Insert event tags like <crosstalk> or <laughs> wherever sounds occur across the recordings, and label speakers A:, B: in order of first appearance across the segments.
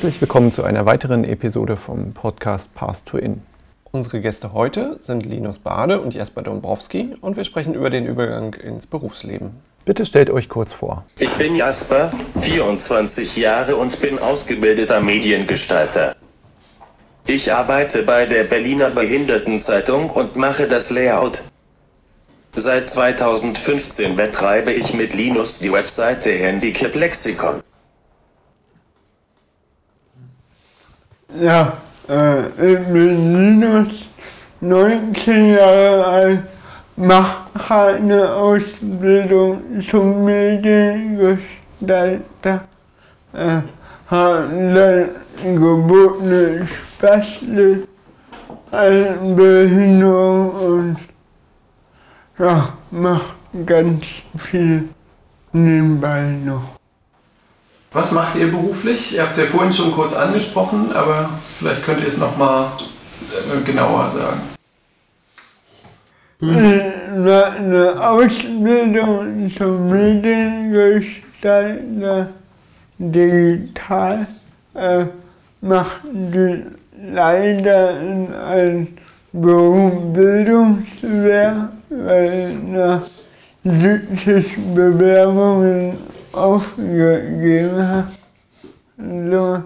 A: Herzlich willkommen zu einer weiteren Episode vom Podcast Path to In. Unsere Gäste heute sind Linus Bade und Jesper Dombrowski und wir sprechen über den Übergang ins Berufsleben. Bitte stellt euch kurz vor.
B: Ich bin Jasper, 24 Jahre und bin ausgebildeter Mediengestalter. Ich arbeite bei der Berliner Behindertenzeitung und mache das Layout. Seit 2015 betreibe ich mit Linus die Webseite Handicap Lexikon.
C: Ja, äh, ich bin Linus, 19 Jahre alt, mache eine Ausbildung zum Mediengestalter, äh, habe dann gebotene Spastik, Behinderung und ja, mache ganz viel nebenbei noch.
A: Was macht ihr beruflich? Ihr habt es ja vorhin schon kurz angesprochen, aber vielleicht könnt ihr es nochmal äh, genauer sagen.
C: Eine Ausbildung zum Mediengestalter digital äh, macht die leider in ein Berufsbildungswerk, weil nach 70 Bewerbungen aufgegeben habe. So,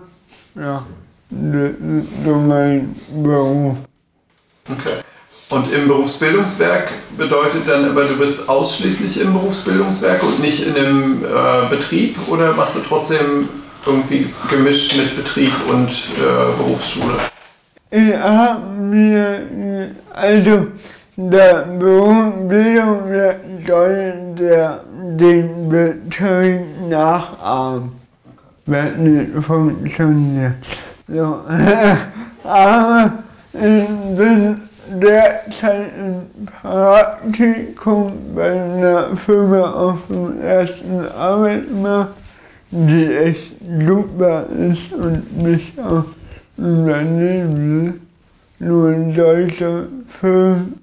C: ja, so mein Beruf.
A: Okay. Und im Berufsbildungswerk bedeutet dann aber, du bist ausschließlich im Berufsbildungswerk und nicht in einem äh, Betrieb oder machst du trotzdem irgendwie gemischt mit Betrieb und äh, Berufsschule?
C: Ich habe mir, also der Berufsbildungswerk soll der den Betrieb nachahmen, wenn nicht funktioniert. So. <laughs> Aber ich bin derzeit im Praktikum bei einer Firma auf dem ersten Arbeitsmarkt, die echt super ist und mich auch übernehmen will. Nur solche Firmen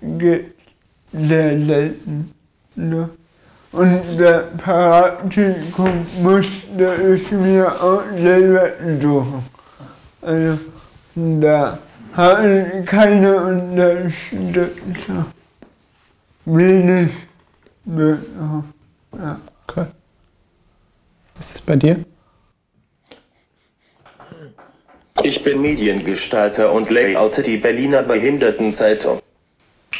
C: gibt es sehr selten. Ne? Und der Praktikum musste ich mir auch selber suchen. Also da habe ich keine Unterstützung. Wenig bekommen. Ja.
A: Okay. Was ist bei dir?
B: Ich bin Mediengestalter und layoute die Berliner Behindertenzeitung.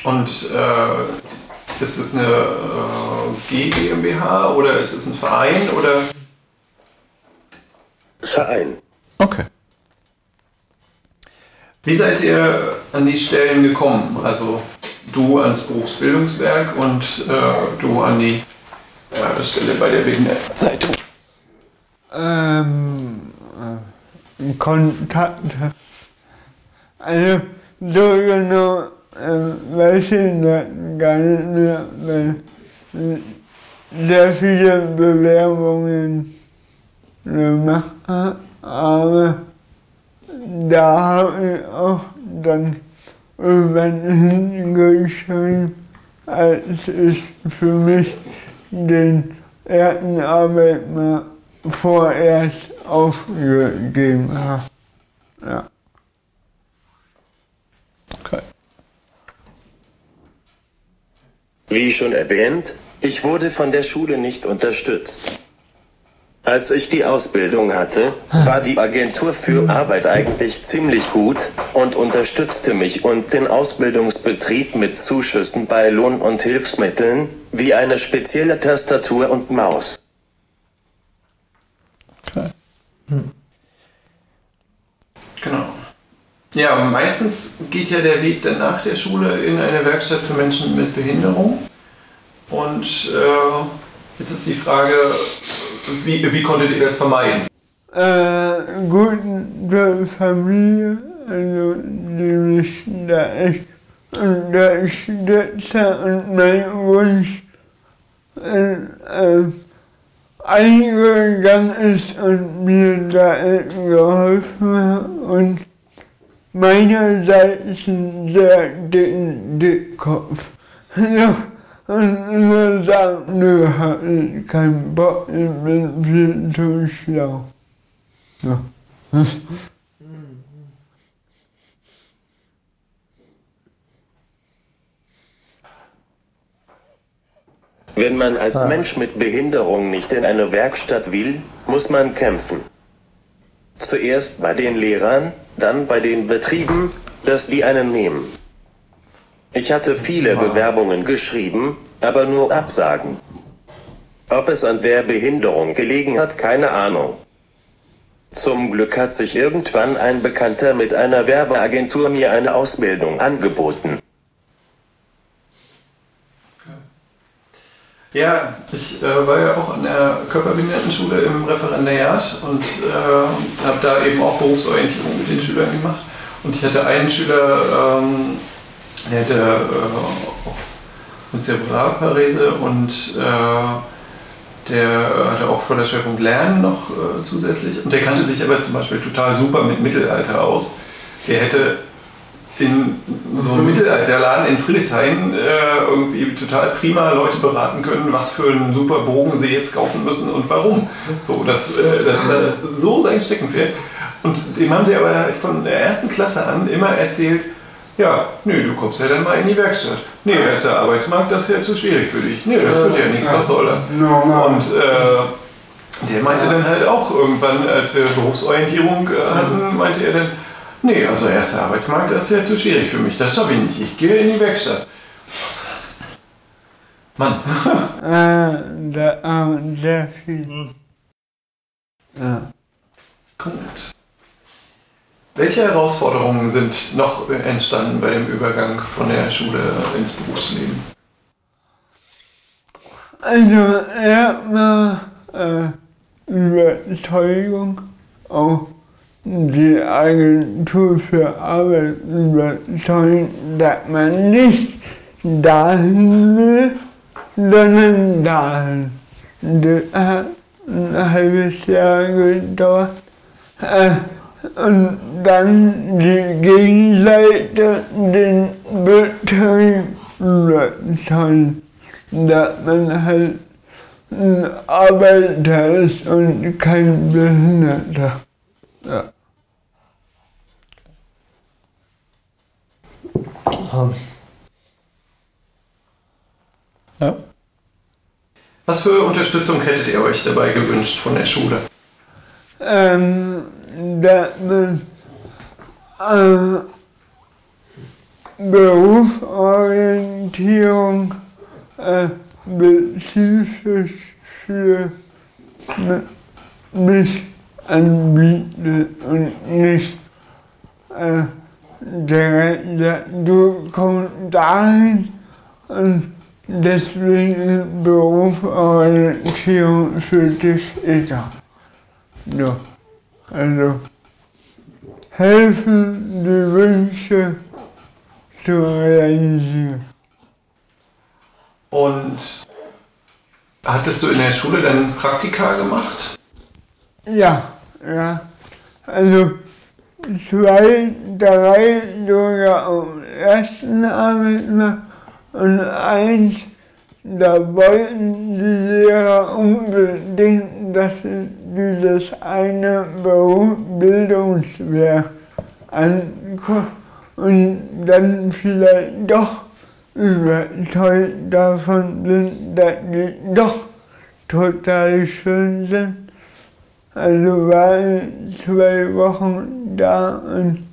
A: Und äh, ist es eine äh, GmbH oder ist es ein Verein oder?
B: Verein.
A: Okay. Wie seid ihr an die Stellen gekommen? Also du ans Berufsbildungswerk und äh, du an die äh, Stelle bei der Behindertenzeitung?
C: Ähm, äh, Kontakte. Also, so genau äh, weiß ich gar nicht mehr, sehr viele Bewerbungen gemacht habe, aber da habe ich auch dann irgendwann hingeschrieben, als ich für mich den ersten Arbeitmarkt vorerst aufgegeben habe. Ja.
A: Okay.
B: Wie schon erwähnt, ich wurde von der Schule nicht unterstützt. Als ich die Ausbildung hatte, war die Agentur für Arbeit eigentlich ziemlich gut und unterstützte mich und den Ausbildungsbetrieb mit Zuschüssen bei Lohn- und Hilfsmitteln, wie eine spezielle Tastatur und Maus.
A: Okay. Hm. Genau. Ja, meistens geht ja der Weg dann nach der Schule in eine Werkstatt für Menschen mit Behinderung. Und äh, jetzt ist die Frage, wie, wie konntet ihr das vermeiden?
C: Äh, gut, Familie, also die mich da echt unterstützt hat und mein Wunsch äh, äh, eingegangen ist und mir da geholfen hat und meinerseits einen sehr dicken Dickkopf. Und immer sagt, nö, hab ich keinen Bock, ich bin viel zu schlau. Ja.
B: Wenn man als
C: Ah.
B: Mensch mit Behinderung nicht in eine Werkstatt will, muss man kämpfen. Zuerst bei den Lehrern, dann bei den Betrieben, dass die einen nehmen. Ich hatte viele Bewerbungen geschrieben, aber nur Absagen. Ob es an der Behinderung gelegen hat, keine Ahnung. Zum Glück hat sich irgendwann ein Bekannter mit einer Werbeagentur mir eine Ausbildung angeboten.
A: Ja, ich äh, war ja auch an der Körperbehindertenschule im Referendariat und äh, habe da eben auch Berufsorientierung mit den Schülern gemacht. Und ich hatte einen Schüler, ähm, der hatte äh, auch eine Zerebralparese und äh, der hatte auch vor der Schwerpunkt Lernen noch äh, zusätzlich. Und der kannte sich aber zum Beispiel total super mit Mittelalter aus. Der hätte in so einem Mittelalterladen in Friedrichshain äh, irgendwie total prima Leute beraten können, was für einen super Bogen sie jetzt kaufen müssen und warum. So, äh, war so sein Steckenpferd. Und dem haben sie aber halt von der ersten Klasse an immer erzählt, ja, nö, du kommst ja dann mal in die Werkstatt. Nee, ist der Arbeitsmarkt, das ist ja zu schwierig für dich. Nee, das wird ja nichts, was soll das? Und äh, der meinte dann halt auch irgendwann, als wir Berufsorientierung äh, hatten, meinte er dann, nee, also erster Arbeitsmarkt, das ist ja zu schwierig für mich, das schaffe ich nicht, ich gehe in die Werkstatt. Was? Mann, <laughs>
C: Äh, da, äh, sehr viel. Ja.
A: gut. Welche Herausforderungen sind noch entstanden bei dem Übergang von der Schule ins Berufsleben?
C: Also erstmal äh, Überzeugung, auch die Agentur für Arbeit überzeugen, dass man nicht dahin will, sondern dahin. Das hat ein halbes Jahr gedauert. Äh, und dann die Gegenseite, den Betrieb überzeugen dass man halt ein Arbeiter ist und kein Behinderter. Ja.
D: Ja.
A: Was für Unterstützung hättet ihr euch dabei gewünscht von der Schule?
C: Ähm, dass man äh, Berufsorientierung äh, spezifisch für mich anbietet und nicht äh, direkt, du kommst dahin und deswegen ist Berufsorientierung für dich egal. Ja, also helfen, die Wünsche zu realisieren.
A: Und hattest du in der Schule dann Praktika gemacht?
C: Ja, ja. Also zwei, drei sogar am ersten Arbeitsplatz und eins, da wollten die Lehrer unbedingt, dass dieses eine Berufsbildungswerk angucke und dann vielleicht doch überzeugt davon sind, dass die doch total schön sind. Also war ich zwei Wochen da und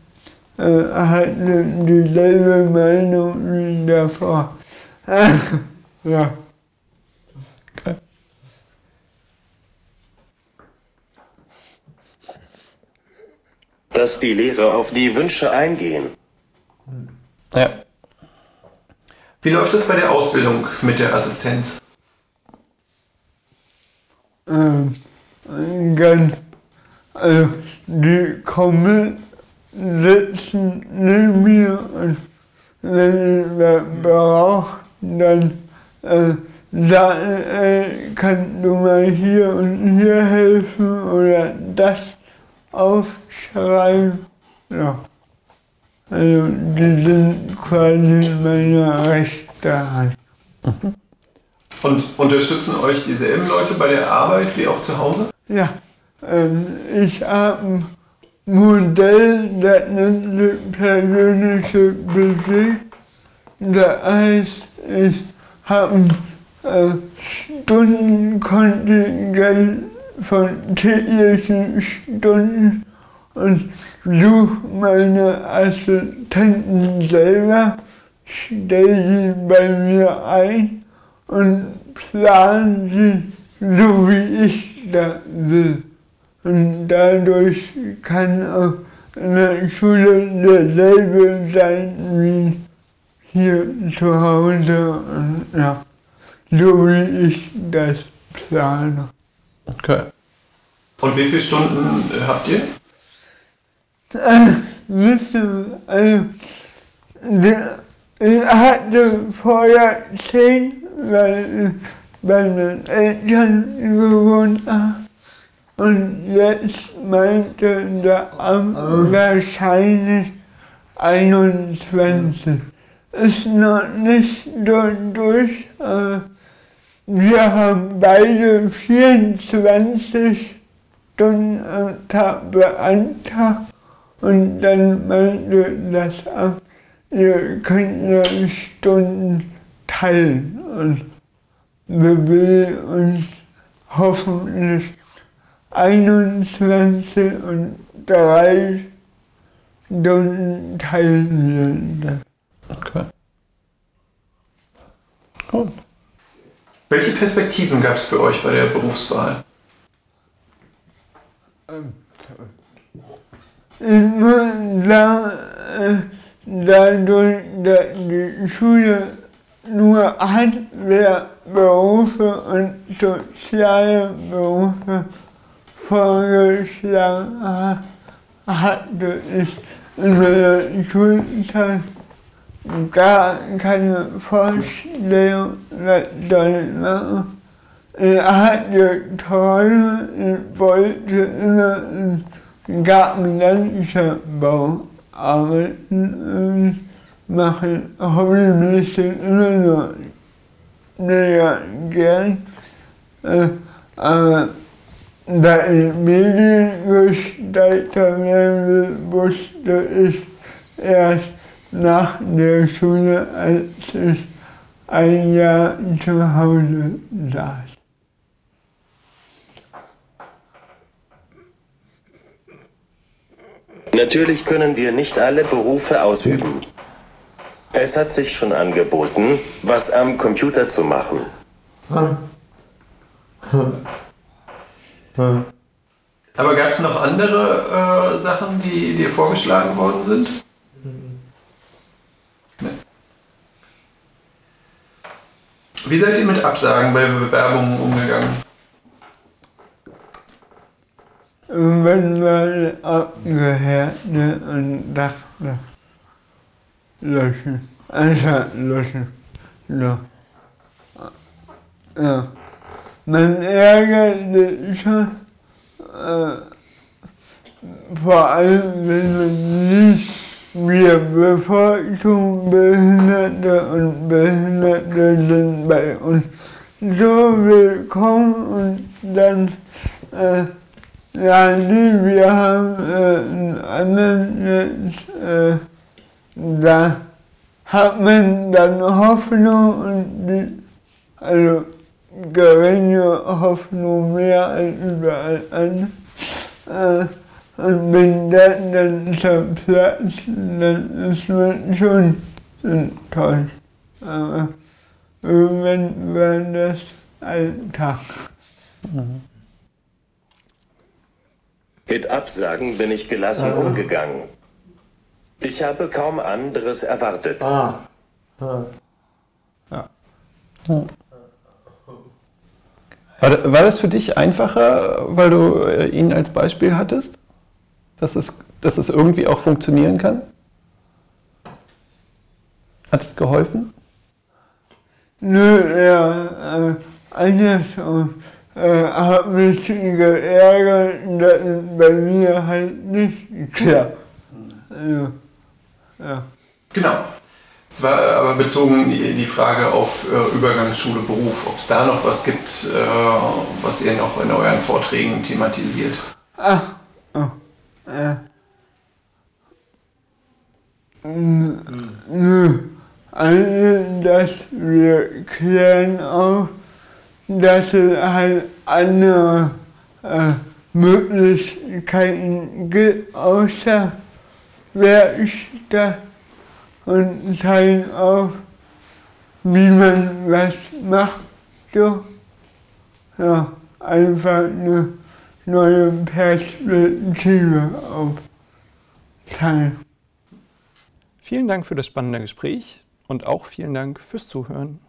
C: äh, hatte dieselbe Meinung wie davor. <laughs> ja.
B: Dass die Lehrer auf die Wünsche eingehen.
D: Ja.
A: Wie läuft es bei der Ausbildung mit der Assistenz?
C: Ähm, ganz, also die kommen, sitzen neben mir und wenn ich was brauche, dann äh, sagen, ey, kannst du mal hier und hier helfen oder das aufschreiben. Ja. Also die sind quasi meine rechte Hand.
A: Und unterstützen euch dieselben Leute bei der Arbeit wie auch zu Hause?
C: Ja, ähm, ich habe ein Modell, das nennt sich persönliche Budget. Das heißt, ich habe ein äh, Stundenkontingent von täglichen Stunden und suche meine Assistenten selber, stelle sie bei mir ein und plane sie so, wie ich das will. Und dadurch kann auch in der Schule derselbe sein wie hier zu Hause. Ja, so wie ich das plane.
D: Okay.
A: Und wie viele Stunden äh, habt ihr?
C: Äh, wisst ihr, also, ich hatte vorher zehn, weil ich bei meinen Eltern gewohnt habe. Und jetzt meinte der Amt wahrscheinlich 21. Ist noch nicht so durch, aber wir haben beide 24 Stunden am Tag beantragt und dann meinte das Amt, ihr könnt nur Stunden teilen und wir will uns hoffentlich 21 und 3 Stunden teilen.
D: Okay. Gut.
A: Welche Perspektiven gab es für euch bei der Berufswahl?
C: Dadurch, dass die Schule nur Handwerkberufe und soziale Berufe vorgeschlagen hat, hatte ich in meiner Schulzeit gar keine Vorstellung, was soll ich machen. Ich hatte Träume, ich wollte immer im Gartenlandschaftsbau arbeiten und mache hobbymäßig immer noch mega gern. Äh, aber da ich Mediengestalter werden will, wusste ich erst nach der Schule, als ich ein Jahr zu Hause saß.
B: Natürlich können wir nicht alle Berufe ausüben. Es hat sich schon angeboten, was am Computer zu machen.
A: Aber gab es noch andere äh, Sachen, die dir vorgeschlagen worden sind? Wie seid ihr mit Absagen bei Bewerbungen umgegangen?
C: Wenn man abgehärtet und dachte, löschen, einfach löschen. So. Ja. Man ärgert sich schon, äh, vor allem wenn man nicht wir bevorzugen Behinderte und Behinderte sind bei uns so willkommen und dann äh, ja, die, wir haben äh, einen anderen jetzt, äh, da hat man dann Hoffnung und die, also geringe Hoffnung mehr als überall anders. Äh, und wenn das dann zerplatzt, dann ist man schon enttäuscht. Aber irgendwann war das Alltag.
B: Mit Absagen bin ich gelassen umgegangen. Ich habe kaum anderes erwartet.
D: War, da- war das für dich einfacher, weil du ihn als Beispiel hattest? Dass es, dass es irgendwie auch funktionieren kann? Hat es geholfen?
C: Nö, ja, äh, andersrum. Äh, hat mich geärgert, dass es bei mir halt nicht klappt. Also, ja.
A: Genau. Es war aber bezogen die, die Frage auf äh, Übergang Schule, Beruf, ob es da noch was gibt, äh, was ihr noch in euren Vorträgen thematisiert.
C: Ach, äh. Nö, also dass wir klären auf, dass es halt andere äh, Möglichkeiten gibt, außer Werkstatt und zeigen auf, wie man was macht. So. Ja, einfach eine neue Perspektive aufzeigen.
D: Vielen Dank für das spannende Gespräch und auch vielen Dank fürs Zuhören.